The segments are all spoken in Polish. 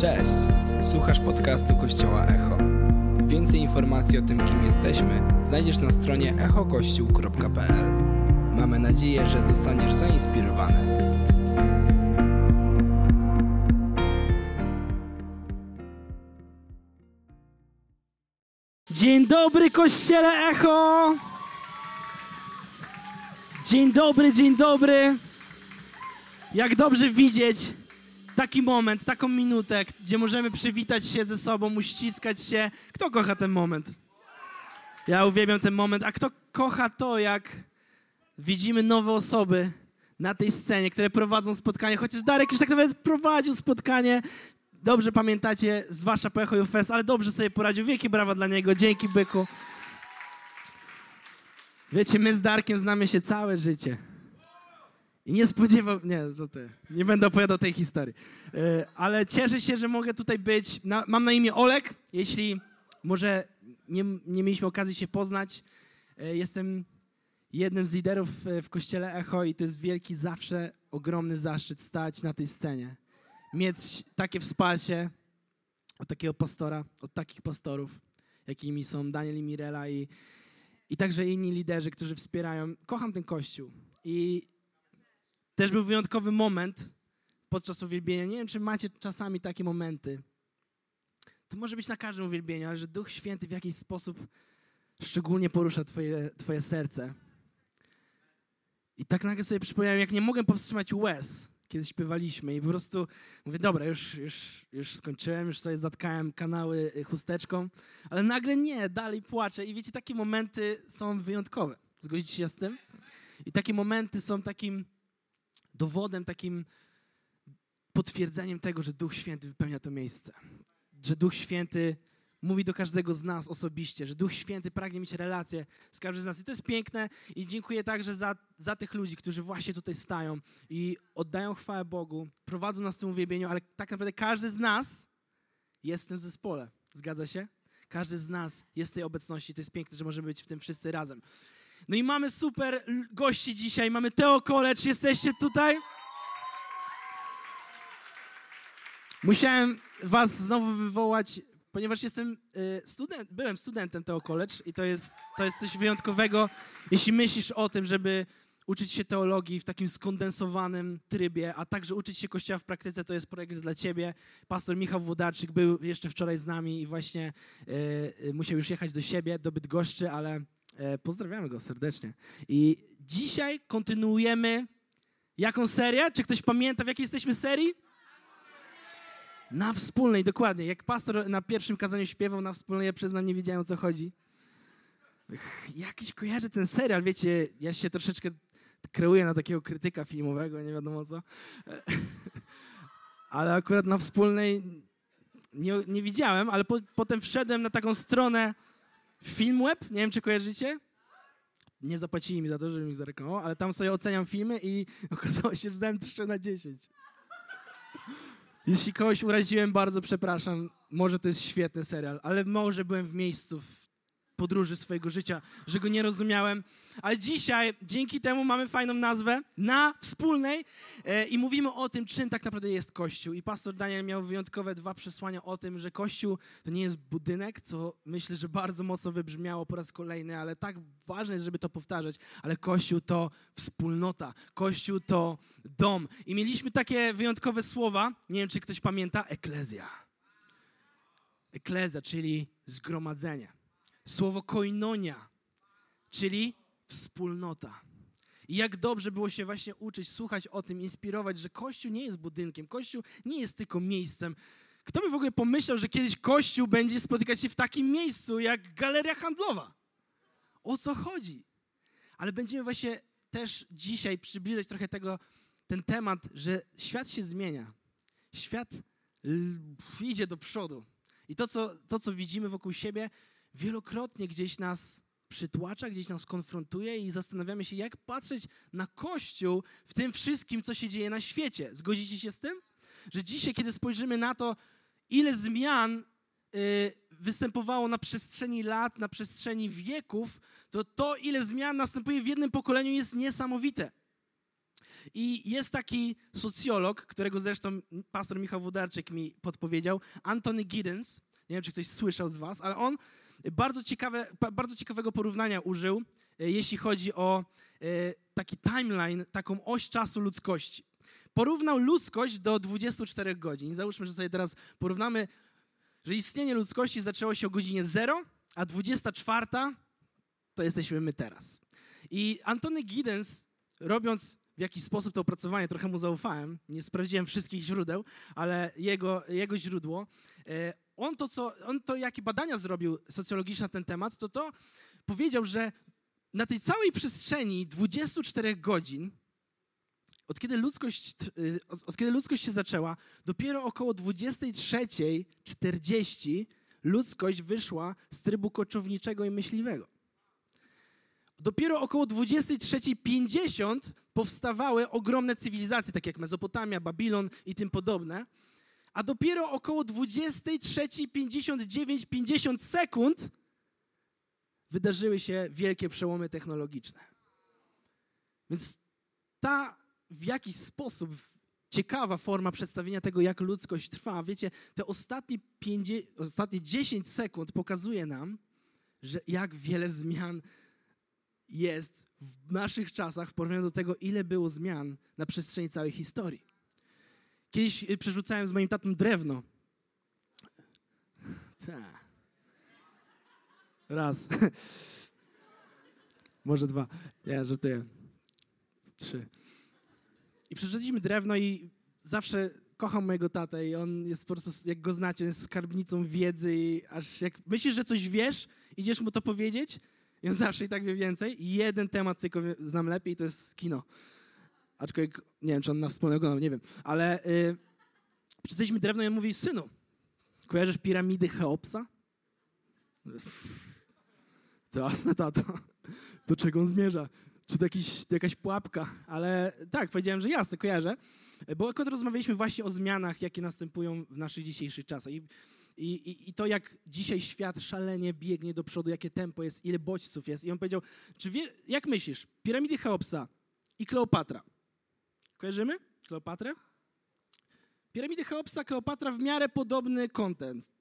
Cześć! Słuchasz podcastu Kościoła Echo. Więcej informacji o tym, kim jesteśmy, znajdziesz na stronie echokościół.pl. Mamy nadzieję, że zostaniesz zainspirowany. Dzień dobry, kościele Echo! Dzień dobry, dzień dobry. Jak dobrze widzieć taki moment, taką minutę, gdzie możemy przywitać się ze sobą, uściskać się. Kto kocha ten moment? Ja uwielbiam ten moment. A kto kocha to, jak widzimy nowe osoby na tej scenie, które prowadzą spotkanie, chociaż Darek już tak naprawdę prowadził spotkanie. Dobrze pamiętacie, zwłaszcza po Echo Fest, ale dobrze sobie poradził. Wielkie brawa dla niego. Dzięki, byku. Wiecie, my z Darkiem znamy się całe życie. I nie spodziewał... Nie, że ty. Nie będę opowiadał tej historii. E, Ale cieszę się, że mogę tutaj być. Mam na imię Olek. Jeśli może nie, nie mieliśmy okazji się poznać, e, jestem jednym z liderów e, w kościele Echo i to jest wielki, zawsze ogromny zaszczyt stać na tej scenie. Mieć takie wsparcie od takiego pastora, od takich pastorów, jakimi są Daniel i Mirela i, i także inni liderzy, którzy wspierają. Kocham ten kościół i też był wyjątkowy moment podczas uwielbienia. Nie wiem, czy macie czasami takie momenty. To może być na każdym uwielbieniu, ale że Duch Święty w jakiś sposób szczególnie porusza twoje, twoje serce. I tak nagle sobie przypomniałem, jak nie mogłem powstrzymać łez, kiedy śpiewaliśmy i po prostu mówię, dobra, już, już, już skończyłem, już sobie zatkałem kanały chusteczką, ale nagle nie, dalej płaczę i wiecie, takie momenty są wyjątkowe. Zgodzicie się z tym? I takie momenty są takim dowodem, takim potwierdzeniem tego, że Duch Święty wypełnia to miejsce. Że Duch Święty mówi do każdego z nas osobiście, że Duch Święty pragnie mieć relację z każdym z nas. I to jest piękne i dziękuję także za, za tych ludzi, którzy właśnie tutaj stają i oddają chwałę Bogu, prowadzą nas w tym uwielbieniu, ale tak naprawdę każdy z nas jest w tym zespole. Zgadza się? Każdy z nas jest w tej obecności. To jest piękne, że możemy być w tym wszyscy razem. No i mamy super gości dzisiaj. Mamy Teo College. Jesteście tutaj? Musiałem was znowu wywołać, ponieważ jestem y, student, byłem studentem Teo College i to jest, to jest coś wyjątkowego, jeśli myślisz o tym, żeby uczyć się teologii w takim skondensowanym trybie, a także uczyć się Kościoła w praktyce, to jest projekt dla ciebie. Pastor Michał Włodarczyk był jeszcze wczoraj z nami i właśnie y, y, musiał już jechać do siebie, do Bydgoszczy, ale pozdrawiamy go serdecznie. I dzisiaj kontynuujemy jaką serię? Czy ktoś pamięta, w jakiej jesteśmy serii? Na wspólnej, dokładnie. Jak pastor na pierwszym kazaniu śpiewał na wspólnej, ja przyznam, nie wiedziałem o co chodzi. Ch, Jakiś kojarzę ten serial, wiecie, ja się troszeczkę kreuję na takiego krytyka filmowego, nie wiadomo co. Ale akurat na wspólnej nie, nie widziałem, ale po, potem wszedłem na taką stronę Filmweb, nie wiem czy kojarzycie. Nie zapłacili mi za to, żebym ich zareklamował, ale tam sobie oceniam filmy i okazało się, że dałem 3 na 10. Jeśli kogoś uraziłem, bardzo przepraszam. Może to jest świetny serial, ale może byłem w miejscu w podróży swojego życia, że go nie rozumiałem. Ale dzisiaj, dzięki temu mamy fajną nazwę na wspólnej e, i mówimy o tym, czym tak naprawdę jest Kościół. I pastor Daniel miał wyjątkowe dwa przesłania o tym, że Kościół to nie jest budynek, co myślę, że bardzo mocno wybrzmiało po raz kolejny, ale tak ważne jest, żeby to powtarzać. Ale Kościół to wspólnota, Kościół to dom. I mieliśmy takie wyjątkowe słowa, nie wiem, czy ktoś pamięta, eklezja. Eklezja, czyli zgromadzenie. Słowo koinonia, czyli wspólnota. I jak dobrze było się właśnie uczyć, słuchać o tym, inspirować, że Kościół nie jest budynkiem, Kościół nie jest tylko miejscem. Kto by w ogóle pomyślał, że kiedyś Kościół będzie spotykać się w takim miejscu jak galeria handlowa? O co chodzi? Ale będziemy właśnie też dzisiaj przybliżać trochę tego, ten temat, że świat się zmienia. Świat idzie do przodu. I to co, to, co widzimy wokół siebie, wielokrotnie gdzieś nas przytłacza, gdzieś nas konfrontuje i zastanawiamy się, jak patrzeć na Kościół w tym wszystkim, co się dzieje na świecie. Zgodzicie się z tym? Że dzisiaj, kiedy spojrzymy na to, ile zmian y, występowało na przestrzeni lat, na przestrzeni wieków, to to, ile zmian następuje w jednym pokoleniu, jest niesamowite. I jest taki socjolog, którego zresztą pastor Michał Wodarczyk mi podpowiedział, Anthony Giddens. Nie wiem, czy ktoś słyszał z was, ale on bardzo, ciekawe, bardzo ciekawego porównania użył, e, jeśli chodzi o e, taki timeline, taką oś czasu ludzkości. Porównał ludzkość do 24 godzin. Załóżmy, że sobie teraz porównamy, że istnienie ludzkości zaczęło się o godzinie 0, a 24 to jesteśmy my teraz. I Antony Giddens, robiąc w jakiś sposób to opracowanie, trochę mu zaufałem, nie sprawdziłem wszystkich źródeł, ale jego, jego źródło, e, on to, co, on to, jakie badania zrobił socjologiczne na ten temat, to to powiedział, że na tej całej przestrzeni 24 godzin, od kiedy ludzkość, y, od kiedy ludzkość się zaczęła, dopiero około 23.40 ludzkość wyszła z trybu koczowniczego i myśliwego. Dopiero około 23.50 powstawały ogromne cywilizacje, takie jak Mezopotamia, Babilon i tym podobne. A dopiero około 23.59-50 sekund wydarzyły się wielkie przełomy technologiczne. Więc ta w jakiś sposób ciekawa forma przedstawienia tego, jak ludzkość trwa. Wiecie, te ostatnie, 50, ostatnie 10 sekund pokazuje nam, że jak wiele zmian jest w naszych czasach w porównaniu do tego, ile było zmian na przestrzeni całej historii. Kiedyś y, przerzucałem z moim tatą drewno. Ta. Raz. Może dwa. Nie, żartuję. Trzy. I przerzuciliśmy drewno i zawsze kocham mojego tatę i on jest po prostu, jak go znacie, jest skarbnicą wiedzy i aż jak myślisz, że coś wiesz, idziesz mu to powiedzieć i on zawsze i tak wie więcej. I jeden temat tylko znam lepiej, to jest kino. Aczkolwiek nie wiem, czy on nas wspólnie oglądał, nie wiem. Ale yy, przerzuciliśmy drewno i on mówi, synu, kojarzysz piramidy Cheopsa? To jasne, tato. Do czego on zmierza? Czy to, jakiś, to jakaś pułapka? Ale tak, powiedziałem, że jasne, kojarzę. Bo akurat rozmawialiśmy właśnie o zmianach, jakie następują w naszych dzisiejszych czasach. I, i, I to, jak dzisiaj świat szalenie biegnie do przodu, jakie tempo jest, ile bodźców jest. I on powiedział, czy wie, jak myślisz, piramidy Cheopsa i Kleopatra. Kojarzymy Kleopatrę? Piramidy Cheopsa, Kleopatra w miarę podobny kontent,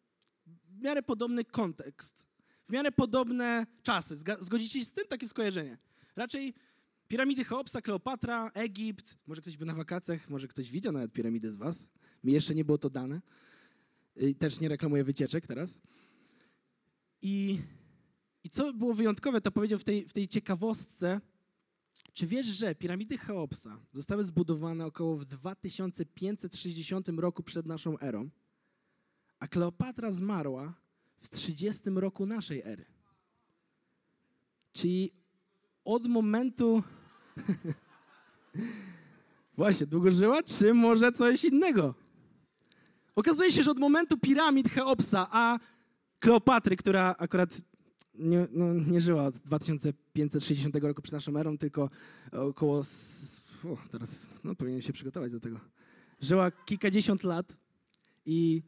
w miarę podobny kontekst w miarę podobne czasy. Zgodzicie się z tym? Takie skojarzenie. Raczej piramidy Cheopsa, Kleopatra, Egipt. Może ktoś był na wakacjach, może ktoś widział nawet piramidy z was. Mi jeszcze nie było to dane. I też nie reklamuję wycieczek teraz. I, I co było wyjątkowe, to powiedział w tej, w tej ciekawostce, czy wiesz, że piramidy Cheopsa zostały zbudowane około w 2560 roku przed naszą erą, a Kleopatra zmarła w 30 roku naszej ery. Czyli od momentu. Właśnie, długo żyła, czy może coś innego? Okazuje się, że od momentu piramid Cheopsa, a Kleopatry, która akurat nie, no, nie żyła od 2560 roku przed naszą erą, tylko około. O, teraz no, powinienem się przygotować do tego. Żyła kilkadziesiąt lat i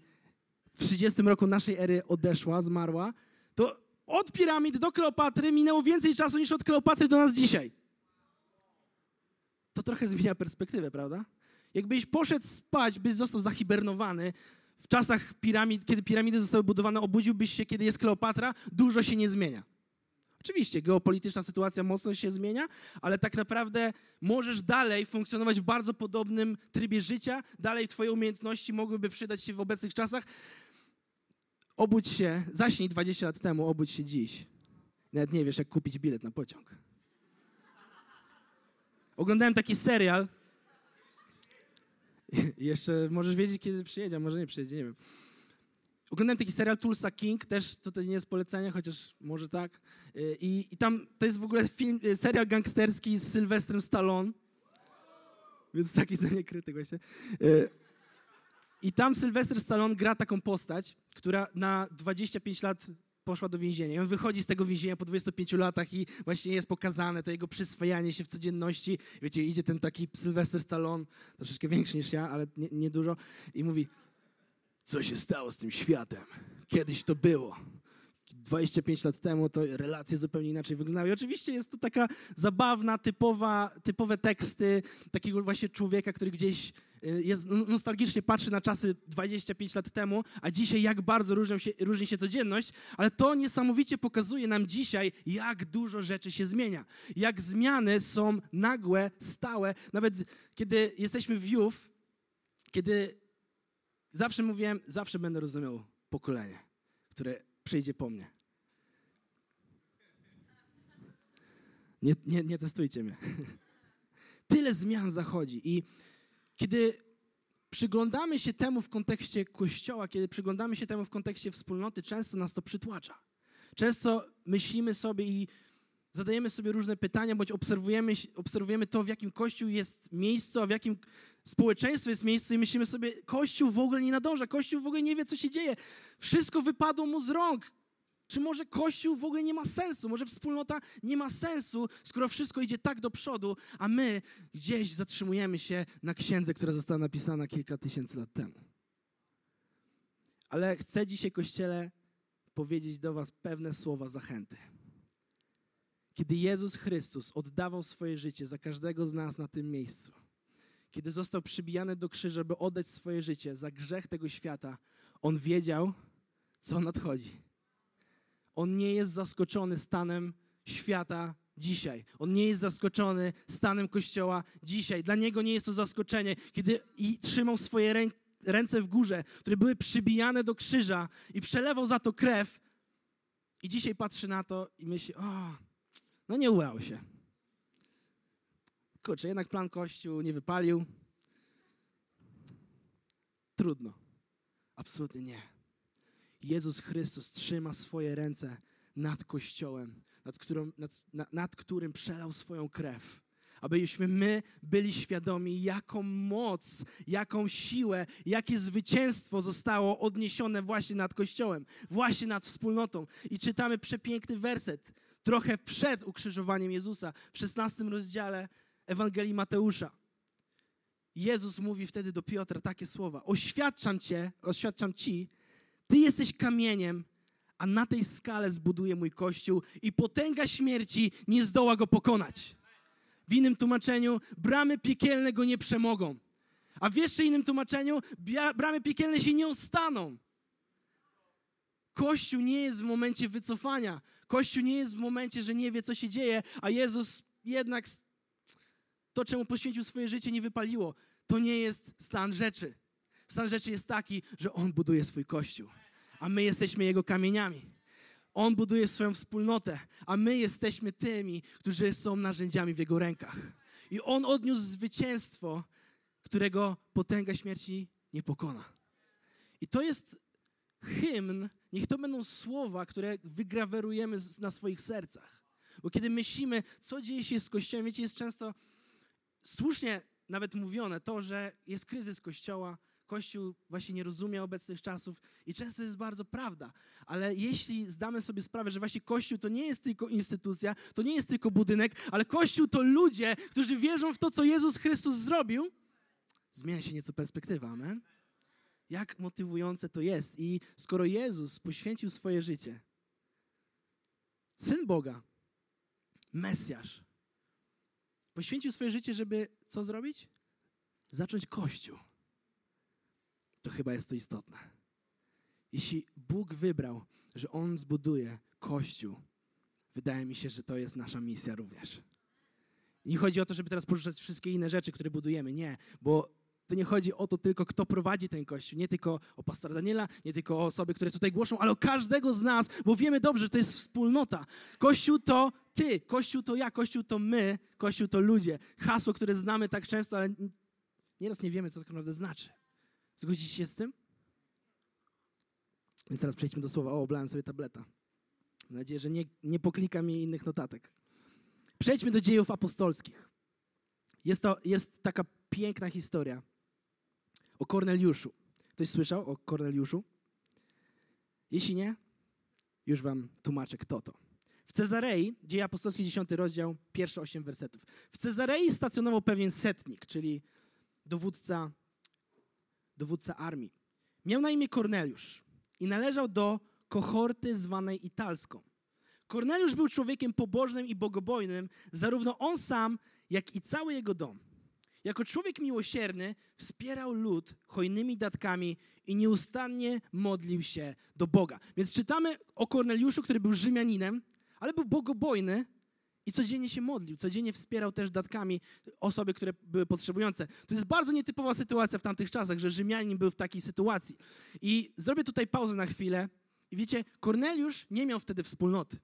w 30 roku naszej ery odeszła, zmarła, to od piramid do Kleopatry minęło więcej czasu niż od Kleopatry do nas dzisiaj. To trochę zmienia perspektywę, prawda? Jakbyś poszedł spać, byś został zahibernowany w czasach piramid, kiedy piramidy zostały budowane, obudziłbyś się, kiedy jest Kleopatra, dużo się nie zmienia. Oczywiście geopolityczna sytuacja mocno się zmienia, ale tak naprawdę możesz dalej funkcjonować w bardzo podobnym trybie życia, dalej twoje umiejętności mogłyby przydać się w obecnych czasach. Obudź się, zaśnij 20 lat temu, obudź się dziś. Nawet nie wiesz, jak kupić bilet na pociąg. Oglądałem taki serial. Jeszcze możesz wiedzieć, kiedy przyjedzie, a może nie przyjedzie, nie wiem. Oglądałem taki serial Tulsa King, też tutaj nie jest polecenie, chociaż może tak. I, I, tam to jest w ogóle film, serial gangsterski z Sylwestrem Stallone. Więc taki za mnie krytyk właśnie. I tam Sylwester Stallone gra taką postać, która na 25 lat poszła do więzienia. I on wychodzi z tego więzienia po 25 latach i właśnie jest pokazane to jego przyswajanie się w codzienności. Wiecie, idzie ten taki Sylwester Stallone, troszeczkę większy niż ja, ale niedużo, nie i mówi, co się stało z tym światem? Kiedyś to było. 25 lat temu to relacje zupełnie inaczej wyglądały. I oczywiście jest to taka zabawna, typowa, typowe teksty takiego właśnie człowieka, który gdzieś jest, no, nostalgicznie patrzy na czasy 25 lat temu, a dzisiaj jak bardzo różnią się, różni się codzienność, ale to niesamowicie pokazuje nam dzisiaj, jak dużo rzeczy się zmienia. Jak zmiany są nagłe, stałe. Nawet kiedy jesteśmy w youth, kiedy zawsze mówiłem, zawsze będę rozumiał pokolenie, które przyjdzie po mnie. Nie, nie, nie testujcie mnie. Tyle zmian zachodzi i kiedy przyglądamy się temu w kontekście Kościoła, kiedy przyglądamy się temu w kontekście wspólnoty, często nas to przytłacza. Często myślimy sobie i zadajemy sobie różne pytania, bądź obserwujemy, obserwujemy to, w jakim Kościół jest miejscu, a w jakim społeczeństwo jest miejscu i myślimy sobie, Kościół w ogóle nie nadąża, Kościół w ogóle nie wie, co się dzieje. Wszystko wypadło mu z rąk. Czy może Kościół w ogóle nie ma sensu? Może wspólnota nie ma sensu, skoro wszystko idzie tak do przodu, a my gdzieś zatrzymujemy się na księdze, która została napisana kilka tysięcy lat temu. Ale chcę dzisiaj, Kościele, powiedzieć do Was pewne słowa zachęty. Kiedy Jezus Chrystus oddawał swoje życie za każdego z nas na tym miejscu, kiedy został przybijany do krzyża, by oddać swoje życie za grzech tego świata, on wiedział, co nadchodzi. On nie jest zaskoczony stanem świata dzisiaj. On nie jest zaskoczony stanem Kościoła dzisiaj. Dla niego nie jest to zaskoczenie, kiedy i trzymał swoje rę ręce w górze, które były przybijane do krzyża i przelewał za to krew. I dzisiaj patrzy na to i myśli, o, no nie udało się. Kurczę, jednak plan Kościół nie wypalił. Trudno. Absolutnie nie. Jezus Chrystus trzyma swoje ręce nad Kościołem, nad, nad, nad którym przelał swoją krew abyśmy my byli świadomi, jaką moc, jaką siłę, jakie zwycięstwo zostało odniesione właśnie nad Kościołem, właśnie nad wspólnotą. I czytamy przepiękny werset, trochę przed ukrzyżowaniem Jezusa, w 16 rozdziale Ewangelii Mateusza. Jezus mówi wtedy do Piotra takie słowa: Oświadczam cię, oświadczam ci, ty jesteś kamieniem, a na tej skale zbuduję mój kościół i potęga śmierci nie zdoła go pokonać. W innym tłumaczeniu, bramy piekielne go nie przemogą. A w jeszcze innym tłumaczeniu, bramy piekielne się nie ostaną. Kościół nie jest w momencie wycofania. Kościół nie jest w momencie, że nie wie, co się dzieje, a Jezus jednak to, czemu poświęcił swoje życie, nie wypaliło. To nie jest stan rzeczy. Stan rzeczy jest taki, że On buduje swój Kościół, a my jesteśmy Jego kamieniami. On buduje swoją wspólnotę, a my jesteśmy tymi, którzy są narzędziami w Jego rękach. I On odniósł zwycięstwo, którego potęga śmierci nie pokona. I to jest hymn, niech to będą słowa, które wygrawerujemy na swoich sercach. Bo kiedy myślimy, co dzieje się z Kościołem, wiecie, jest często słusznie nawet mówione to, że jest kryzys Kościoła, Kościół właśnie nie rozumie obecnych czasów i często jest bardzo prawda. Ale jeśli zdamy sobie sprawę, że właśnie Kościół to nie jest tylko instytucja, to nie jest tylko budynek, ale Kościół to ludzie, którzy wierzą w to, co Jezus Chrystus zrobił, zmienia się nieco perspektywa. Amen? Jak motywujące to jest. I skoro Jezus poświęcił swoje życie, Syn Boga, Mesjasz, poświęcił swoje życie, żeby co zrobić? Zacząć Kościół to chyba jest to istotne. Jeśli Bóg wybrał, że On zbuduje Kościół, wydaje mi się, że to jest nasza misja również. Nie chodzi o to, żeby teraz porzucać wszystkie inne rzeczy, które budujemy. Nie, bo to nie chodzi o to tylko, kto prowadzi ten kościół. Nie tylko o pastora Daniela, nie tylko o osoby, które tutaj głoszą, ale o każdego z nas, bo wiemy dobrze, że to jest wspólnota. Kościół to ty, kościół to ja, kościół to my, kościół to ludzie. Hasło, które znamy tak często, ale nieraz nie wiemy, co to tak naprawdę znaczy. Zgodzicie się z tym? Więc teraz przejdźmy do słowa. O, oblałem sobie tableta. Mam nadzieję, że nie, nie poklika mi innych notatek. Przejdźmy do dziejów apostolskich. Jest to jest taka piękna historia o Korneliuszu. Ktoś słyszał o Korneliuszu? Jeśli nie, już wam tłumaczę, kto to. W Cezarei, dzieje apostolskie, 10 rozdział, pierwsze 8 wersetów. W Cezarei stacjonował pewien setnik, czyli dowódca dowódca armii. Miał na imię Korneliusz i należał do kohorty zwanej Italską. Korneliusz był człowiekiem pobożnym i bogobojnym, zarówno on sam, jak i cały jego dom. Jako człowiek miłosierny wspierał lud hojnymi datkami i nieustannie modlił się do Boga. Więc czytamy o Korneliuszu, który był Rzymianinem, ale był bogobojny i codziennie się modlił, codziennie wspierał też datkami osoby, które były potrzebujące. To jest bardzo nietypowa sytuacja w tamtych czasach, że Rzymianin był w takiej sytuacji. I zrobię tutaj pauzę na chwilę. I wiecie, Korneliusz nie miał wtedy wspólnoty.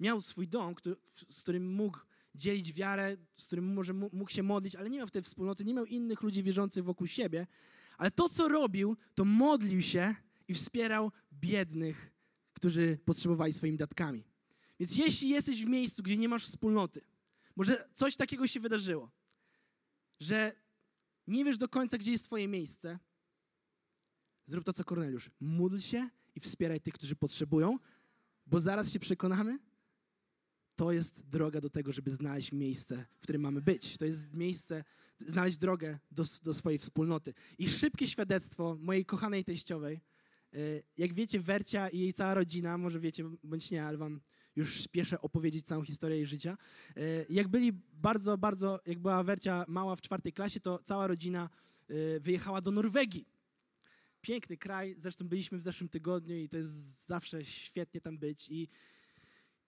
Miał swój dom, który, z którym mógł dzielić wiarę, z którym może mógł się modlić, ale nie miał wtedy wspólnoty, nie miał innych ludzi wierzących wokół siebie. Ale to, co robił, to modlił się i wspierał biednych, którzy potrzebowali swoimi datkami. Więc jeśli jesteś w miejscu, gdzie nie masz wspólnoty, może coś takiego się wydarzyło, że nie wiesz do końca, gdzie jest Twoje miejsce, zrób to, co Korneliusz. Módl się i wspieraj tych, którzy potrzebują, bo zaraz się przekonamy, to jest droga do tego, żeby znaleźć miejsce, w którym mamy być. To jest miejsce, znaleźć drogę do, do swojej wspólnoty. I szybkie świadectwo mojej kochanej teściowej. Y, jak wiecie, Wercia i jej cała rodzina, może wiecie bądź nie, ale wam już spieszę opowiedzieć całą historię jej życia. Y, jak byli bardzo, bardzo, jak była Wercia mała w czwartej klasie, to cała rodzina y, wyjechała do Norwegii. Piękny kraj, zresztą byliśmy w zeszłym tygodniu i to jest zawsze świetnie tam być. I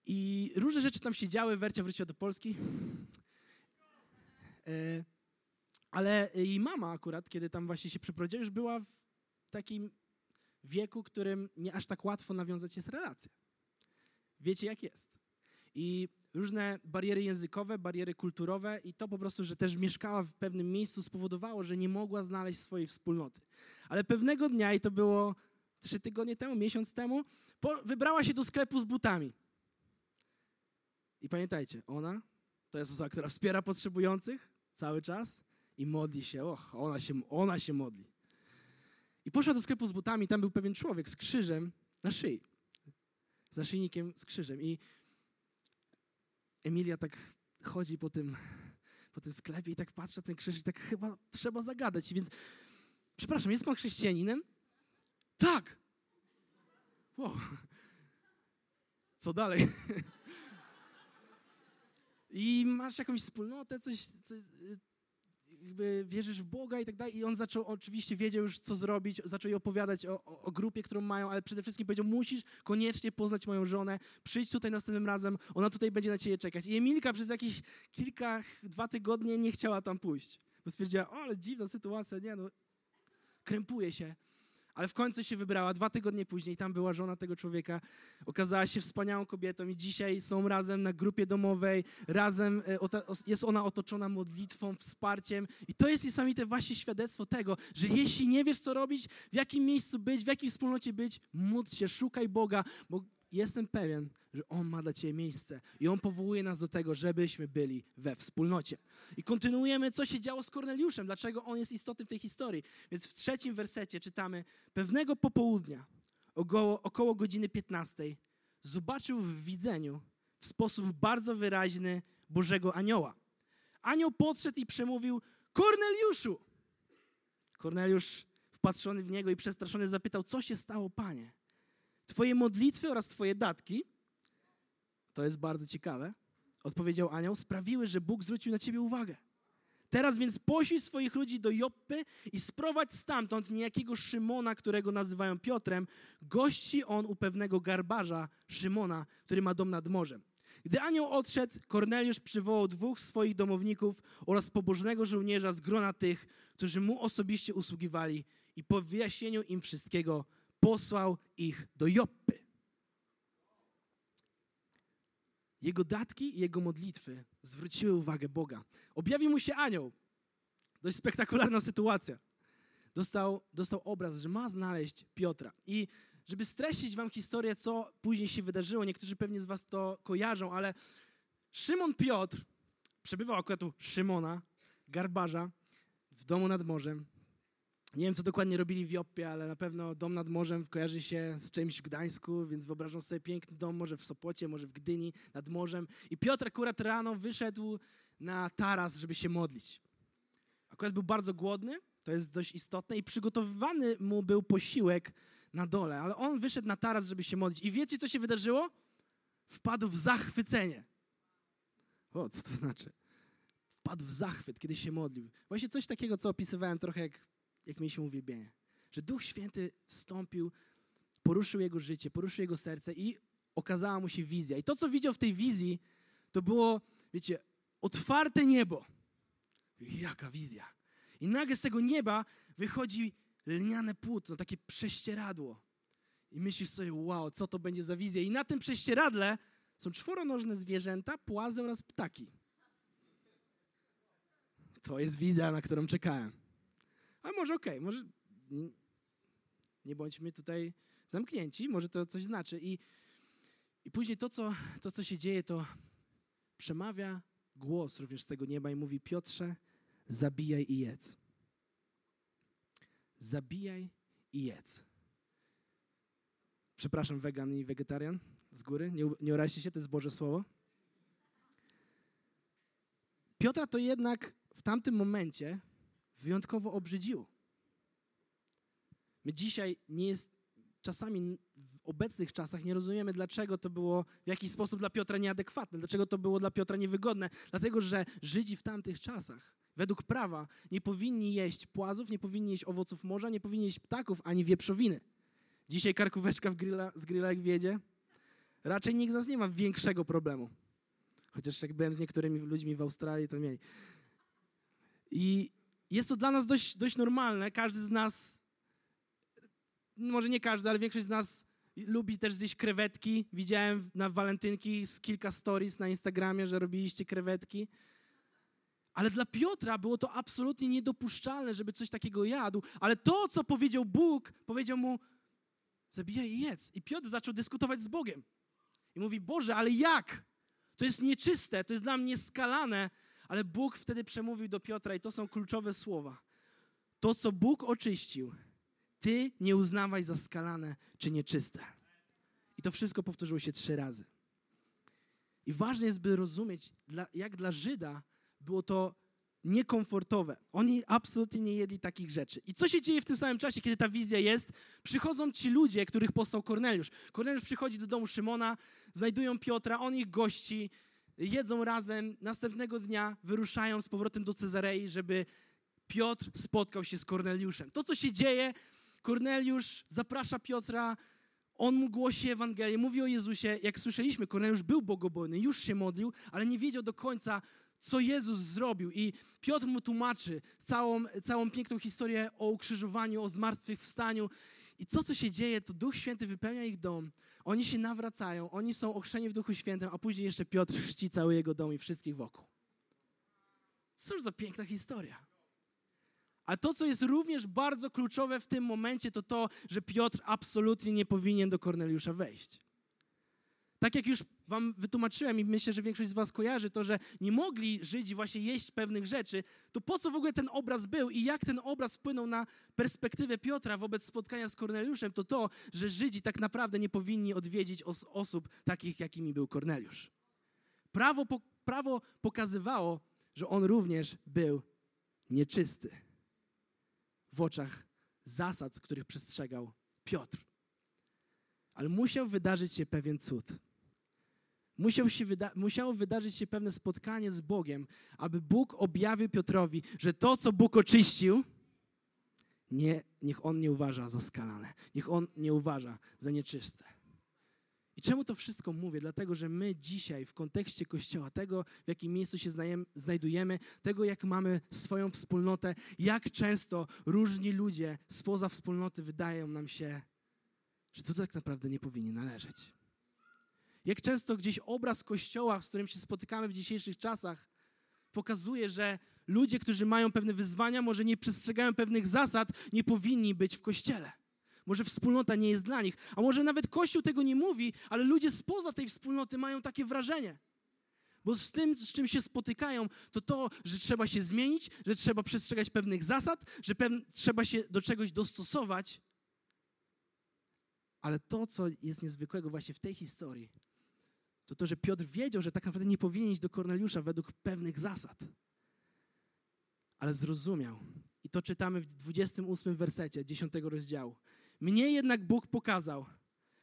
i różne rzeczy tam się działy, Wercia wróciła do Polski. E, ale jej mama akurat, kiedy tam właśnie się przeprowadziła, już była w takim wieku, którym nie aż tak łatwo nawiązać jest relację. Wiecie jak jest. I różne bariery językowe, bariery kulturowe i to po prostu, że też mieszkała w pewnym miejscu spowodowało, że nie mogła znaleźć swojej wspólnoty. Ale pewnego dnia, i to było trzy tygodnie temu, miesiąc temu, wybrała się do sklepu z butami. I pamiętajcie, ona to jest osoba, która wspiera potrzebujących cały czas i modli się. Och, ona się, ona się modli. I poszła do sklepu z butami, tam był pewien człowiek z krzyżem na szyi. Naszyjnikiem z krzyżem. I Emilia tak chodzi po tym, po tym sklepie i tak patrzy na ten krzyż i tak chyba trzeba zagadać. Więc, przepraszam, jest pan chrześcijaninem? Tak! Wow. Co dalej? i masz jakąś wspólnotę, coś, coś jakby wierzysz w Boga i tak dalej. I on zaczął, oczywiście wiedział już, co zrobić, zaczął jej opowiadać o, o, o, grupie, którą mają, ale przede wszystkim powiedział, musisz koniecznie poznać moją żonę, przyjdź tutaj następnym razem, ona tutaj będzie na ciebie czekać. I Emilka przez jakieś kilka, dwa tygodnie nie chciała tam pójść, bo stwierdziła, o, ale dziwna sytuacja, nie no, krępuje się ale w końcu się wybrała. Dwa tygodnie później tam była żona tego człowieka. Okazała się wspaniałą kobietą i dzisiaj są razem na grupie domowej. Razem e, jest ona otoczona modlitwą, wsparciem. I to jest niesamowite właśnie świadectwo tego, że jeśli nie wiesz, co robić, w jakim miejscu być, w jakiej wspólnocie być, módl się, szukaj Boga, bo jestem pewien, że On ma dla Ciebie miejsce i On powołuje nas do tego, żebyśmy byli we wspólnocie. I kontynuujemy, co się działo z Korneliuszem, dlaczego on jest istotny w tej historii. Więc w trzecim wersecie czytamy: Pewnego popołudnia, około, około godziny 15, zobaczył w widzeniu w sposób bardzo wyraźny Bożego Anioła. Anioł podszedł i przemówił: Korneliuszu! Korneliusz, wpatrzony w niego i przestraszony, zapytał: Co się stało, panie? Twoje modlitwy oraz Twoje datki, to jest bardzo ciekawe, odpowiedział anioł, sprawiły, że Bóg zwrócił na Ciebie uwagę. Teraz więc poślij swoich ludzi do Joppy i sprowadź stamtąd niejakiego Szymona, którego nazywają Piotrem. Gości on u pewnego garbarza Szymona, który ma dom nad morzem. Gdy anioł odszedł, Korneliusz przywołał dwóch swoich domowników oraz pobożnego żołnierza z grona tych, którzy mu osobiście usługiwali i po wyjaśnieniu im wszystkiego posłał ich do Joppy. Jego datki i jego modlitwy zwróciły uwagę Boga. Objawił mu się anioł. Dość spektakularna sytuacja. Dostał, dostał obraz, że ma znaleźć Piotra. I żeby streścić wam historię, co później się wydarzyło, niektórzy pewnie z was to kojarzą, ale Szymon Piotr przebywał akurat u Szymona, garbarza, w domu nad morzem. Nie wiem, co dokładnie robili w Joppie, ale na pewno dom nad morzem kojarzy się z czymś w Gdańsku, więc wyobrażam sobie piękny dom, może w Sopocie, może w Gdyni, nad morzem. I Piotr akurat rano wyszedł na taras, żeby się modlić. Akurat był bardzo głodny, To jest dość istotne i przygotowywany mu był posiłek na dole, ale on wyszedł na taras, żeby się modlić. I wiecie, co się wydarzyło? Wpadł w zachwycenie. O, co to znaczy? Wpadł w zachwyt, kiedy się modlił. Właśnie coś takiego, co opisywałem trochę, jak, jak mieliśmy uwielbienie. Że Duch Święty wstąpił, poruszył jego życie, poruszył jego serce i okazała mu się wizja. I to, co widział w tej wizji, to było, wiecie, otwarte niebo. Jaka wizja. I nagle z tego nieba wychodzi lniane płótno, takie prześcieradło. I myślisz sobie, wow, co to będzie za wizja. I na tym prześcieradle są czworonożne zwierzęta, płazy oraz ptaki. To jest wizja, na którą czekałem. Ale może okej, okay, może nie, bądźmy tutaj zamknięci, może to coś znaczy. I, i później to co, to, co się dzieje, to przemawia głos również z tego nieba i mówi: Piotrze, zabijaj i jedz. Zabijaj i jedz. Przepraszam, wegan i wegetarian z góry, nie, nie się, to jest Boże Słowo. Piotra to jednak w tamtym momencie wyjątkowo obrzydziło. My dzisiaj nie jest, czasami w obecnych czasach nie rozumiemy, dlaczego to było w jakiś sposób dla Piotra nieadekwatne, dlaczego to było dla Piotra niewygodne. Dlatego, że Żydzi w tamtych czasach, według prawa, nie powinni jeść płazów, nie powinni jeść owoców morza, nie powinni jeść ptaków ani wieprzowiny. Dzisiaj karkóweczka w grilla, z grilla jak wiedzie, raczej nikt z nas nie ma większego problemu. Chociaż jak byłem z niektórymi ludźmi w Australii, to mieli. I jest to dla nas dość, dość normalne. Każdy z nas, może nie każdy, ale większość z nas lubi też zjeść krewetki. Widziałem na walentynki z kilka stories na Instagramie, że robiliście krewetki. Ale dla Piotra było to absolutnie niedopuszczalne, żeby coś takiego jadł. Ale to, co powiedział Bóg, powiedział mu, zabijaj i jedz. I Piotr zaczął dyskutować z Bogiem. I mówi, Boże, ale jak? To jest nieczyste, to jest dla mnie skalane. Ale Bóg wtedy przemówił do Piotra i to są kluczowe słowa. To, co Bóg oczyścił, ty nie uznawaj za skalane czy nieczyste. I to wszystko powtórzyło się trzy razy. I ważne jest, by rozumieć, jak dla Żyda było to niekomfortowe. Oni absolutnie nie jedli takich rzeczy. I co się dzieje w tym samym czasie, kiedy ta wizja jest? Przychodzą ci ludzie, których posłał Korneliusz. Korneliusz przychodzi do domu Szymona, znajdują Piotra, on ich gości, jedzą razem. Następnego dnia wyruszają z powrotem do Cezarei, żeby Piotr spotkał się z Korneliuszem. To, co się dzieje, Korneliusz zaprasza Piotra, on mu głosi Ewangelię, mówi o Jezusie. Jak słyszeliśmy, Korneliusz był bogobojny, już się modlił, ale nie wiedział do końca, co Jezus zrobił. I Piotr mu tłumaczy całą, całą piękną historię o ukrzyżowaniu, o zmartwychwstaniu. I co, co się dzieje, to Duch Święty wypełnia ich dom. Oni się nawracają, oni są ochrzczeni w Duchu Świętym, a później jeszcze Piotr chrzci cały jego dom i wszystkich wokół. Cóż za piękna historia. A to, co jest również bardzo kluczowe w tym momencie, to to, że Piotr absolutnie nie powinien do Korneliusza wejść. Tak jak już wam wytłumaczyłem i myślę, że większość z was kojarzy to, że nie mogli Żydzi właśnie jeść pewnych rzeczy, to po co w ogóle ten obraz był i jak ten obraz wpłynął na perspektywę Piotra wobec spotkania z Korneliuszem, to to, że Żydzi tak naprawdę nie powinni odwiedzić os osób takich, jakimi był Korneliusz. Prawo, po prawo pokazywało, że on również był nieczysty w oczach zasad, których przestrzegał Piotr. Ale musiał wydarzyć się pewien cud. Musiał się wyda musiało wydarzyć się pewne spotkanie z Bogiem, aby Bóg objawił Piotrowi, że to, co Bóg oczyścił, nie, niech on nie uważa za skalane, niech on nie uważa za nieczyste. I czemu to wszystko mówię? Dlatego, że my dzisiaj w kontekście Kościoła, tego w jakim miejscu się znajdujemy, tego jak mamy swoją wspólnotę, jak często różni ludzie spoza wspólnoty wydają nam się, że to tak naprawdę nie powinni należeć. Jak często gdzieś obraz Kościoła, z którym się spotykamy w dzisiejszych czasach, pokazuje, że ludzie, którzy mają pewne wyzwania, może nie przestrzegają pewnych zasad, nie powinni być w Kościele. Może wspólnota nie jest dla nich, a może nawet Kościół tego nie mówi, ale ludzie spoza tej wspólnoty mają takie wrażenie. Bo z tym, z czym się spotykają, to to, że trzeba się zmienić, że trzeba przestrzegać pewnych zasad, że trzeba się do czegoś dostosować. Ale to, co jest niezwykłego właśnie w tej historii, to to, że Piotr wiedział, że tak naprawdę nie powinien iść do Korneliusza według pewnych zasad. Ale zrozumiał. I to czytamy w 28 wersecie 10 rozdziału. Mnie jednak Bóg pokazał,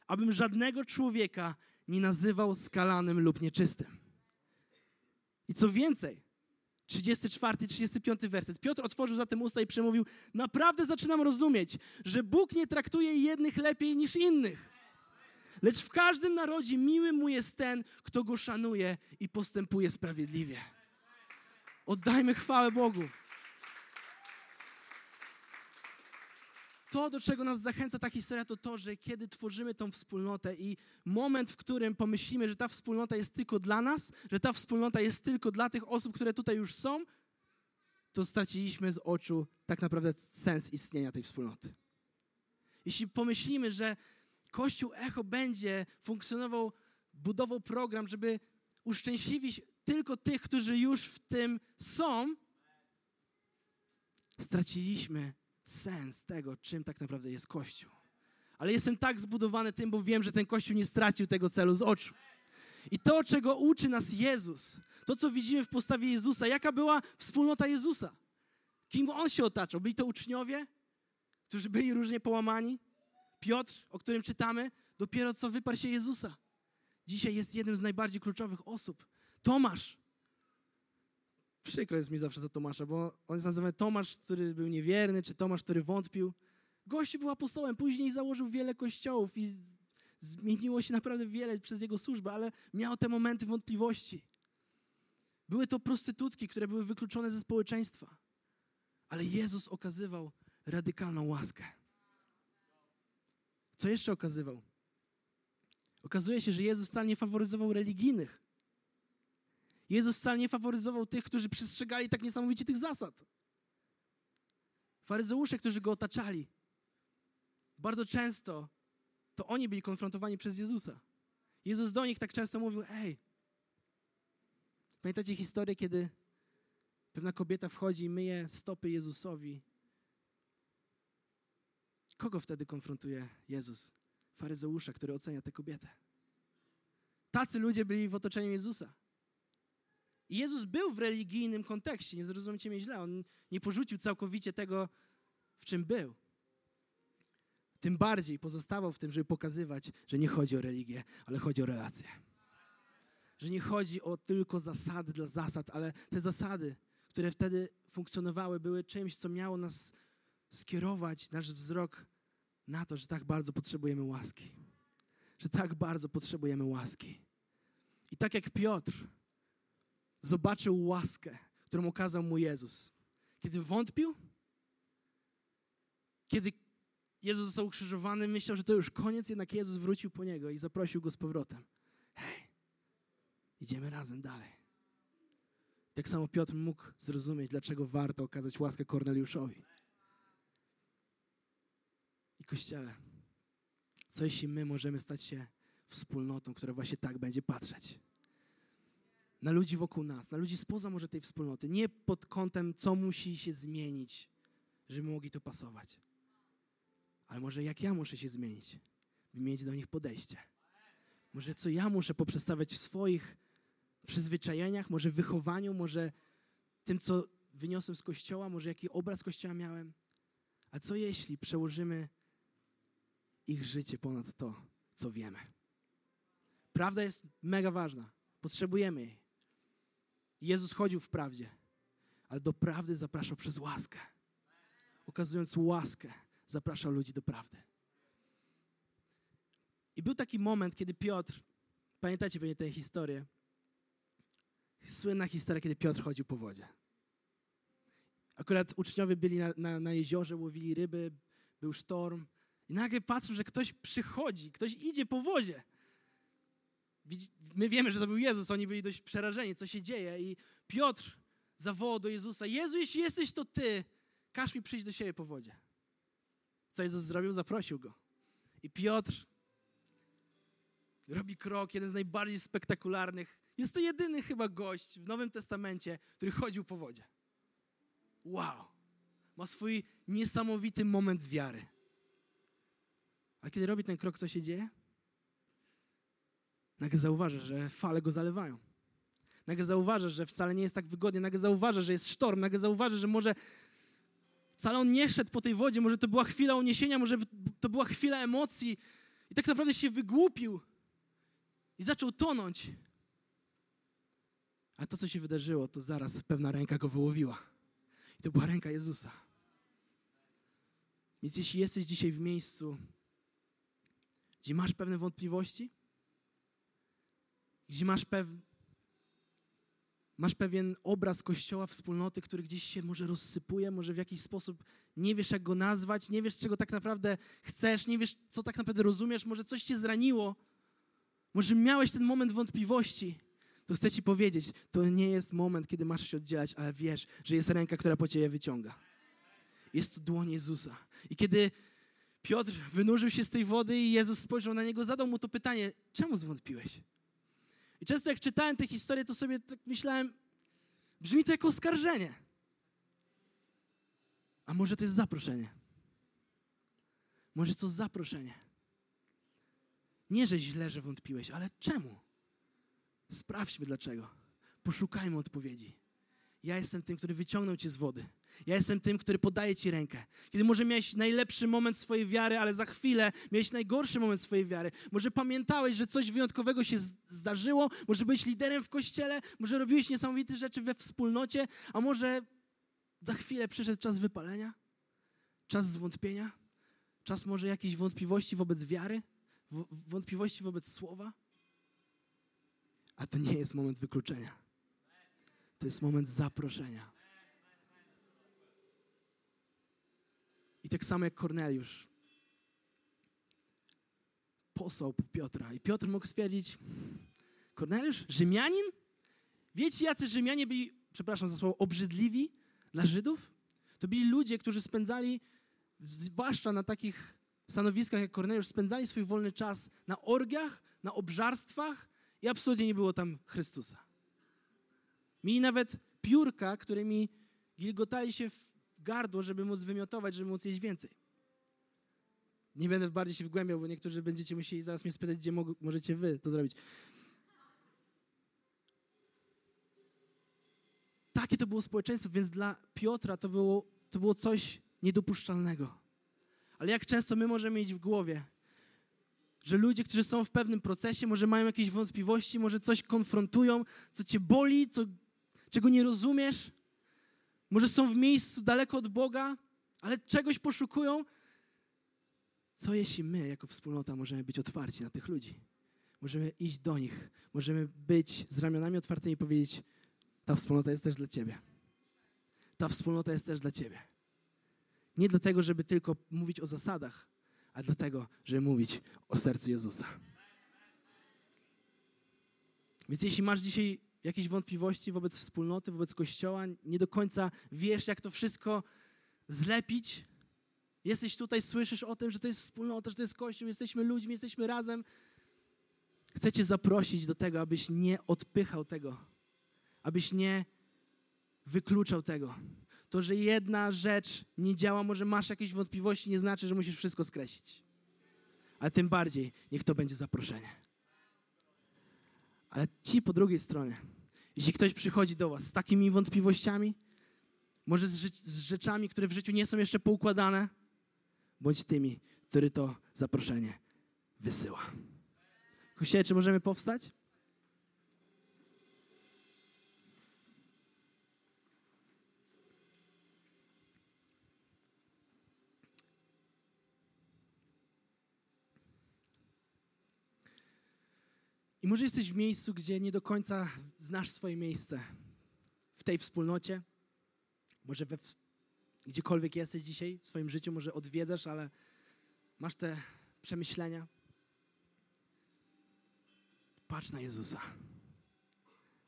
abym żadnego człowieka nie nazywał skalanym lub nieczystym. I co więcej, 34, 35 werset. Piotr otworzył zatem usta i przemówił: Naprawdę zaczynam rozumieć, że Bóg nie traktuje jednych lepiej niż innych. Lecz w każdym narodzie miły mu jest ten, kto go szanuje i postępuje sprawiedliwie. Oddajmy chwałę Bogu. To, do czego nas zachęca ta historia, to to, że kiedy tworzymy tą wspólnotę i moment, w którym pomyślimy, że ta wspólnota jest tylko dla nas, że ta wspólnota jest tylko dla tych osób, które tutaj już są, to straciliśmy z oczu tak naprawdę sens istnienia tej wspólnoty. Jeśli pomyślimy, że Kościół Echo będzie funkcjonował, budował program, żeby uszczęśliwić tylko tych, którzy już w tym są, straciliśmy sens tego, czym tak naprawdę jest Kościół. Ale jestem tak zbudowany tym, bo wiem, że ten Kościół nie stracił tego celu z oczu. I to, czego uczy nas Jezus, to, co widzimy w postawie Jezusa, jaka była wspólnota Jezusa, kim on się otaczał. Byli to uczniowie, którzy byli różnie połamani. Piotr, o którym czytamy, dopiero co wyparł się Jezusa. Dzisiaj jest jednym z najbardziej kluczowych osób. Tomasz, Przykro jest mi zawsze za Tomasza, bo on jest nazywany Tomasz, który był niewierny, czy Tomasz, który wątpił. Gościu był apostołem, później założył wiele kościołów i zmieniło się naprawdę wiele przez jego służbę, ale miał te momenty wątpliwości. Były to prostytutki, które były wykluczone ze społeczeństwa. Ale Jezus okazywał radykalną łaskę. Co jeszcze okazywał? Okazuje się, że Jezus wcale nie faworyzował religijnych. Jezus wcale nie faworyzował tych, którzy przestrzegali tak niesamowicie tych zasad. Faryzeusze, którzy go otaczali, bardzo często to oni byli konfrontowani przez Jezusa. Jezus do nich tak często mówił: Ej, pamiętacie historię, kiedy pewna kobieta wchodzi i myje stopy Jezusowi? Kogo wtedy konfrontuje Jezus? Faryzeusza, który ocenia tę kobietę. Tacy ludzie byli w otoczeniu Jezusa. I Jezus był w religijnym kontekście, nie zrozumcie mnie źle. On nie porzucił całkowicie tego, w czym był. Tym bardziej pozostawał w tym, żeby pokazywać, że nie chodzi o religię, ale chodzi o relacje. Że nie chodzi o tylko zasady dla zasad, ale te zasady, które wtedy funkcjonowały, były czymś, co miało nas skierować, nasz wzrok na to, że tak bardzo potrzebujemy łaski. Że tak bardzo potrzebujemy łaski. I tak jak Piotr, zobaczył łaskę, którą okazał mu Jezus. Kiedy wątpił, kiedy Jezus został ukrzyżowany, myślał, że to już koniec, jednak Jezus wrócił po niego i zaprosił go z powrotem. Hej, idziemy razem dalej. Tak samo Piotr mógł zrozumieć, dlaczego warto okazać łaskę Korneliuszowi. Kościele, co jeśli my możemy stać się wspólnotą, która właśnie tak będzie patrzeć? na ludzi wokół nas, na ludzi spoza może tej wspólnoty. Nie pod kątem, co musi się zmienić, żeby mogli to pasować. Ale może jak ja muszę się zmienić, by mieć do nich podejście. Może co ja muszę poprzestawiać w swoich przyzwyczajeniach, może wychowaniu, może tym, co wyniosłem z kościoła, może jaki obraz kościoła miałem. A co jeśli przełożymy ich życie ponad to, co wiemy? Prawda jest mega ważna. Potrzebujemy jej. Jezus chodził w prawdzie, ale do prawdy zapraszał przez łaskę. Okazując łaskę, zapraszał ludzi do prawdy. I był taki moment, kiedy Piotr, pamiętacie pewnie tę historię, słynna historia, kiedy Piotr chodził po wodzie. Akurat uczniowie byli na, na, na jeziorze, łowili ryby, był sztorm i nagle patrzą, że ktoś przychodzi, ktoś idzie po wodzie my wiemy, że to był Jezus, oni byli dość przerażeni, co się dzieje. I Piotr zawołał do Jezusa: Jezu, jeśli jesteś to ty, każ mi przyjść do siebie po wodzie. Co Jezus zrobił? Zaprosił go. I Piotr robi krok, jeden z najbardziej spektakularnych. Jest to jedyny chyba gość w Nowym Testamencie, który chodził po wodzie. Wow! Ma swój niesamowity moment wiary. A kiedy robi ten krok, co się dzieje? Nagle zauważa, że fale go zalewają. Nagle zauważa, że wcale nie jest tak wygodnie. Nagle zauważa, że jest sztorm. Nagle zauważa, że może wcale on nie szedł po tej wodzie, może to była chwila uniesienia, może to była chwila emocji i tak naprawdę się wygłupił i zaczął tonąć. A to, co się wydarzyło, to zaraz pewna ręka go wyłowiła. I to była ręka Jezusa. Więc jeśli jesteś dzisiaj w miejscu, gdzie masz pewne wątpliwości, gdzie masz, pew... masz pewien obraz kościoła, wspólnoty, który gdzieś się może rozsypuje, może w jakiś sposób nie wiesz, jak go nazwać, nie wiesz, czego tak naprawdę chcesz, nie wiesz, co tak naprawdę rozumiesz, może coś cię zraniło, może miałeś ten moment wątpliwości, to chcę ci powiedzieć, to nie jest moment, kiedy masz się oddzielać, ale wiesz, że jest ręka, która po ciebie wyciąga. Jest to dłoń Jezusa. I kiedy Piotr wynurzył się z tej wody i Jezus spojrzał na niego, zadał mu to pytanie, czemu zwątpiłeś? I często jak czytałem tę historię, to sobie tak myślałem, brzmi to jako oskarżenie. A może to jest zaproszenie? Może to zaproszenie? Nie, że źle, że wątpiłeś, ale czemu? Sprawdźmy dlaczego. Poszukajmy odpowiedzi. Ja jestem tym, który wyciągnął cię z wody. Ja jestem tym, który podaje ci rękę. Kiedy może miałeś najlepszy moment swojej wiary, ale za chwilę miałeś najgorszy moment swojej wiary. Może pamiętałeś, że coś wyjątkowego się zdarzyło, może byłeś liderem w kościele, może robiłeś niesamowite rzeczy we wspólnocie, a może za chwilę przyszedł czas wypalenia, czas zwątpienia, czas może jakiejś wątpliwości wobec wiary, wątpliwości wobec słowa. A to nie jest moment wykluczenia. To jest moment zaproszenia. I tak samo jak Korneliusz posłał Piotra. I Piotr mógł stwierdzić, Korneliusz, Rzymianin? Wiecie, jacy Rzymianie byli, przepraszam za słowo, obrzydliwi dla Żydów? To byli ludzie, którzy spędzali, zwłaszcza na takich stanowiskach jak Korneliusz, spędzali swój wolny czas na orgiach, na obżarstwach i absolutnie nie było tam Chrystusa. Mieli nawet piórka, którymi gilgotali się w gardło, żeby móc wymiotować, żeby móc jeść więcej. Nie będę bardziej się wgłębiał, bo niektórzy będziecie musieli zaraz mnie spytać, gdzie możecie wy to zrobić. Takie to było społeczeństwo, więc dla Piotra to było, to było coś niedopuszczalnego. Ale jak często my możemy mieć w głowie, że ludzie, którzy są w pewnym procesie, może mają jakieś wątpliwości, może coś konfrontują, co cię boli, co, czego nie rozumiesz, może są w miejscu daleko od Boga, ale czegoś poszukują. Co jeśli my, jako wspólnota, możemy być otwarci na tych ludzi? Możemy iść do nich, możemy być z ramionami otwartymi i powiedzieć: Ta wspólnota jest też dla Ciebie. Ta wspólnota jest też dla Ciebie. Nie dlatego, żeby tylko mówić o zasadach, a dlatego, żeby mówić o sercu Jezusa. Więc jeśli masz dzisiaj jakieś wątpliwości wobec wspólnoty, wobec Kościoła, nie do końca wiesz, jak to wszystko zlepić, jesteś tutaj, słyszysz o tym, że to jest wspólnota, że to jest Kościół, jesteśmy ludźmi, jesteśmy razem, chcę Cię zaprosić do tego, abyś nie odpychał tego, abyś nie wykluczał tego. To, że jedna rzecz nie działa, może masz jakieś wątpliwości, nie znaczy, że musisz wszystko skreślić. Ale tym bardziej niech to będzie zaproszenie. Ale ci po drugiej stronie, jeśli ktoś przychodzi do Was z takimi wątpliwościami, może z, z rzeczami, które w życiu nie są jeszcze poukładane, bądź tymi, który to zaproszenie wysyła. Kościele, czy możemy powstać? I może jesteś w miejscu, gdzie nie do końca znasz swoje miejsce w tej wspólnocie. Może we, gdziekolwiek jesteś dzisiaj w swoim życiu, może odwiedzasz, ale masz te przemyślenia. Patrz na Jezusa.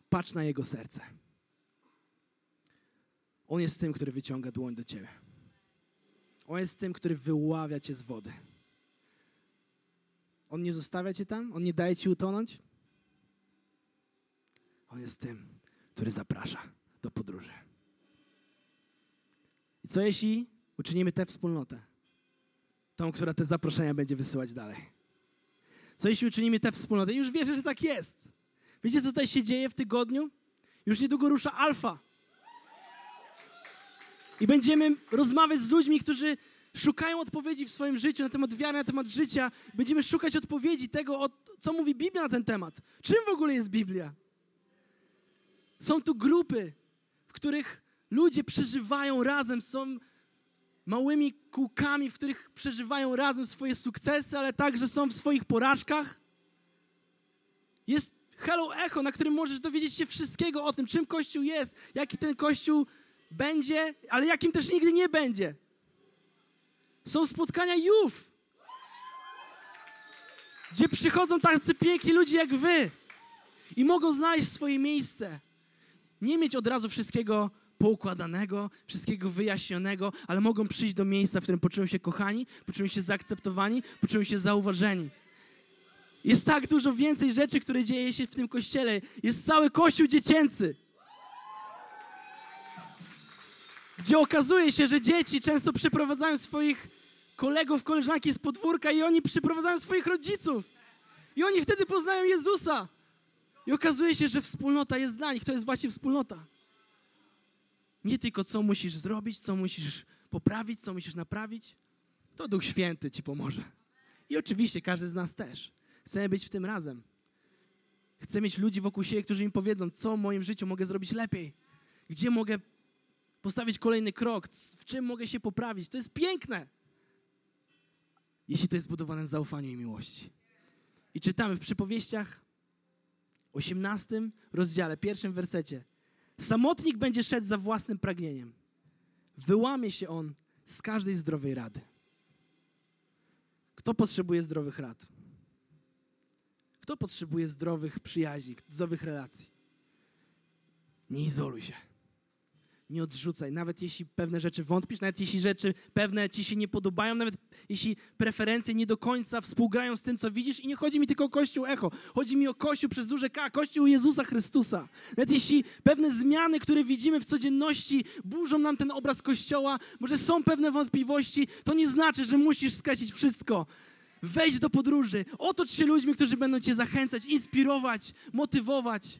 Patrz na Jego serce. On jest tym, który wyciąga dłoń do Ciebie. On jest tym, który wyławia Cię z wody. On nie zostawia cię tam, on nie daje ci utonąć. On jest tym, który zaprasza do podróży. I co jeśli uczynimy tę wspólnotę, tą, która te zaproszenia będzie wysyłać dalej? Co jeśli uczynimy tę wspólnotę? I już wierzę, że tak jest. Wiecie, co tutaj się dzieje w tygodniu? Już niedługo rusza alfa. I będziemy rozmawiać z ludźmi, którzy szukają odpowiedzi w swoim życiu na temat wiary, na temat życia. Będziemy szukać odpowiedzi tego, co mówi Biblia na ten temat. Czym w ogóle jest Biblia? Są tu grupy, w których ludzie przeżywają razem, są małymi kółkami, w których przeżywają razem swoje sukcesy, ale także są w swoich porażkach. Jest Hello Echo, na którym możesz dowiedzieć się wszystkiego o tym, czym Kościół jest, jaki ten Kościół będzie, ale jakim też nigdy nie będzie. Są spotkania youth, gdzie przychodzą tacy piękni ludzie jak wy i mogą znaleźć swoje miejsce. Nie mieć od razu wszystkiego poukładanego, wszystkiego wyjaśnionego, ale mogą przyjść do miejsca, w którym poczują się kochani, poczują się zaakceptowani, poczują się zauważeni. Jest tak dużo więcej rzeczy, które dzieje się w tym kościele. Jest cały kościół dziecięcy. Gdzie okazuje się, że dzieci często przyprowadzają swoich kolegów, koleżanki z podwórka i oni przyprowadzają swoich rodziców. I oni wtedy poznają Jezusa. I okazuje się, że wspólnota jest dla nich. To jest właśnie wspólnota. Nie tylko co musisz zrobić, co musisz poprawić, co musisz naprawić. To Duch Święty ci pomoże. I oczywiście każdy z nas też. Chcemy być w tym razem. Chcę mieć ludzi wokół siebie, którzy mi powiedzą, co w moim życiu mogę zrobić lepiej. Gdzie mogę postawić kolejny krok, w czym mogę się poprawić. To jest piękne. Jeśli to jest budowane na zaufaniu i miłości. I czytamy w przypowieściach 18 rozdziale, pierwszym wersecie. Samotnik będzie szedł za własnym pragnieniem. Wyłamie się on z każdej zdrowej rady. Kto potrzebuje zdrowych rad? Kto potrzebuje zdrowych przyjaźni, zdrowych relacji? Nie izoluj się nie odrzucaj. Nawet jeśli pewne rzeczy wątpisz, nawet jeśli rzeczy pewne ci się nie podobają, nawet jeśli preferencje nie do końca współgrają z tym, co widzisz. I nie chodzi mi tylko o Kościół Echo. Chodzi mi o Kościół przez duże K, Kościół Jezusa Chrystusa. Nawet jeśli pewne zmiany, które widzimy w codzienności, burzą nam ten obraz Kościoła, może są pewne wątpliwości, to nie znaczy, że musisz skracić wszystko. Wejdź do podróży, otocz się ludźmi, którzy będą cię zachęcać, inspirować, motywować.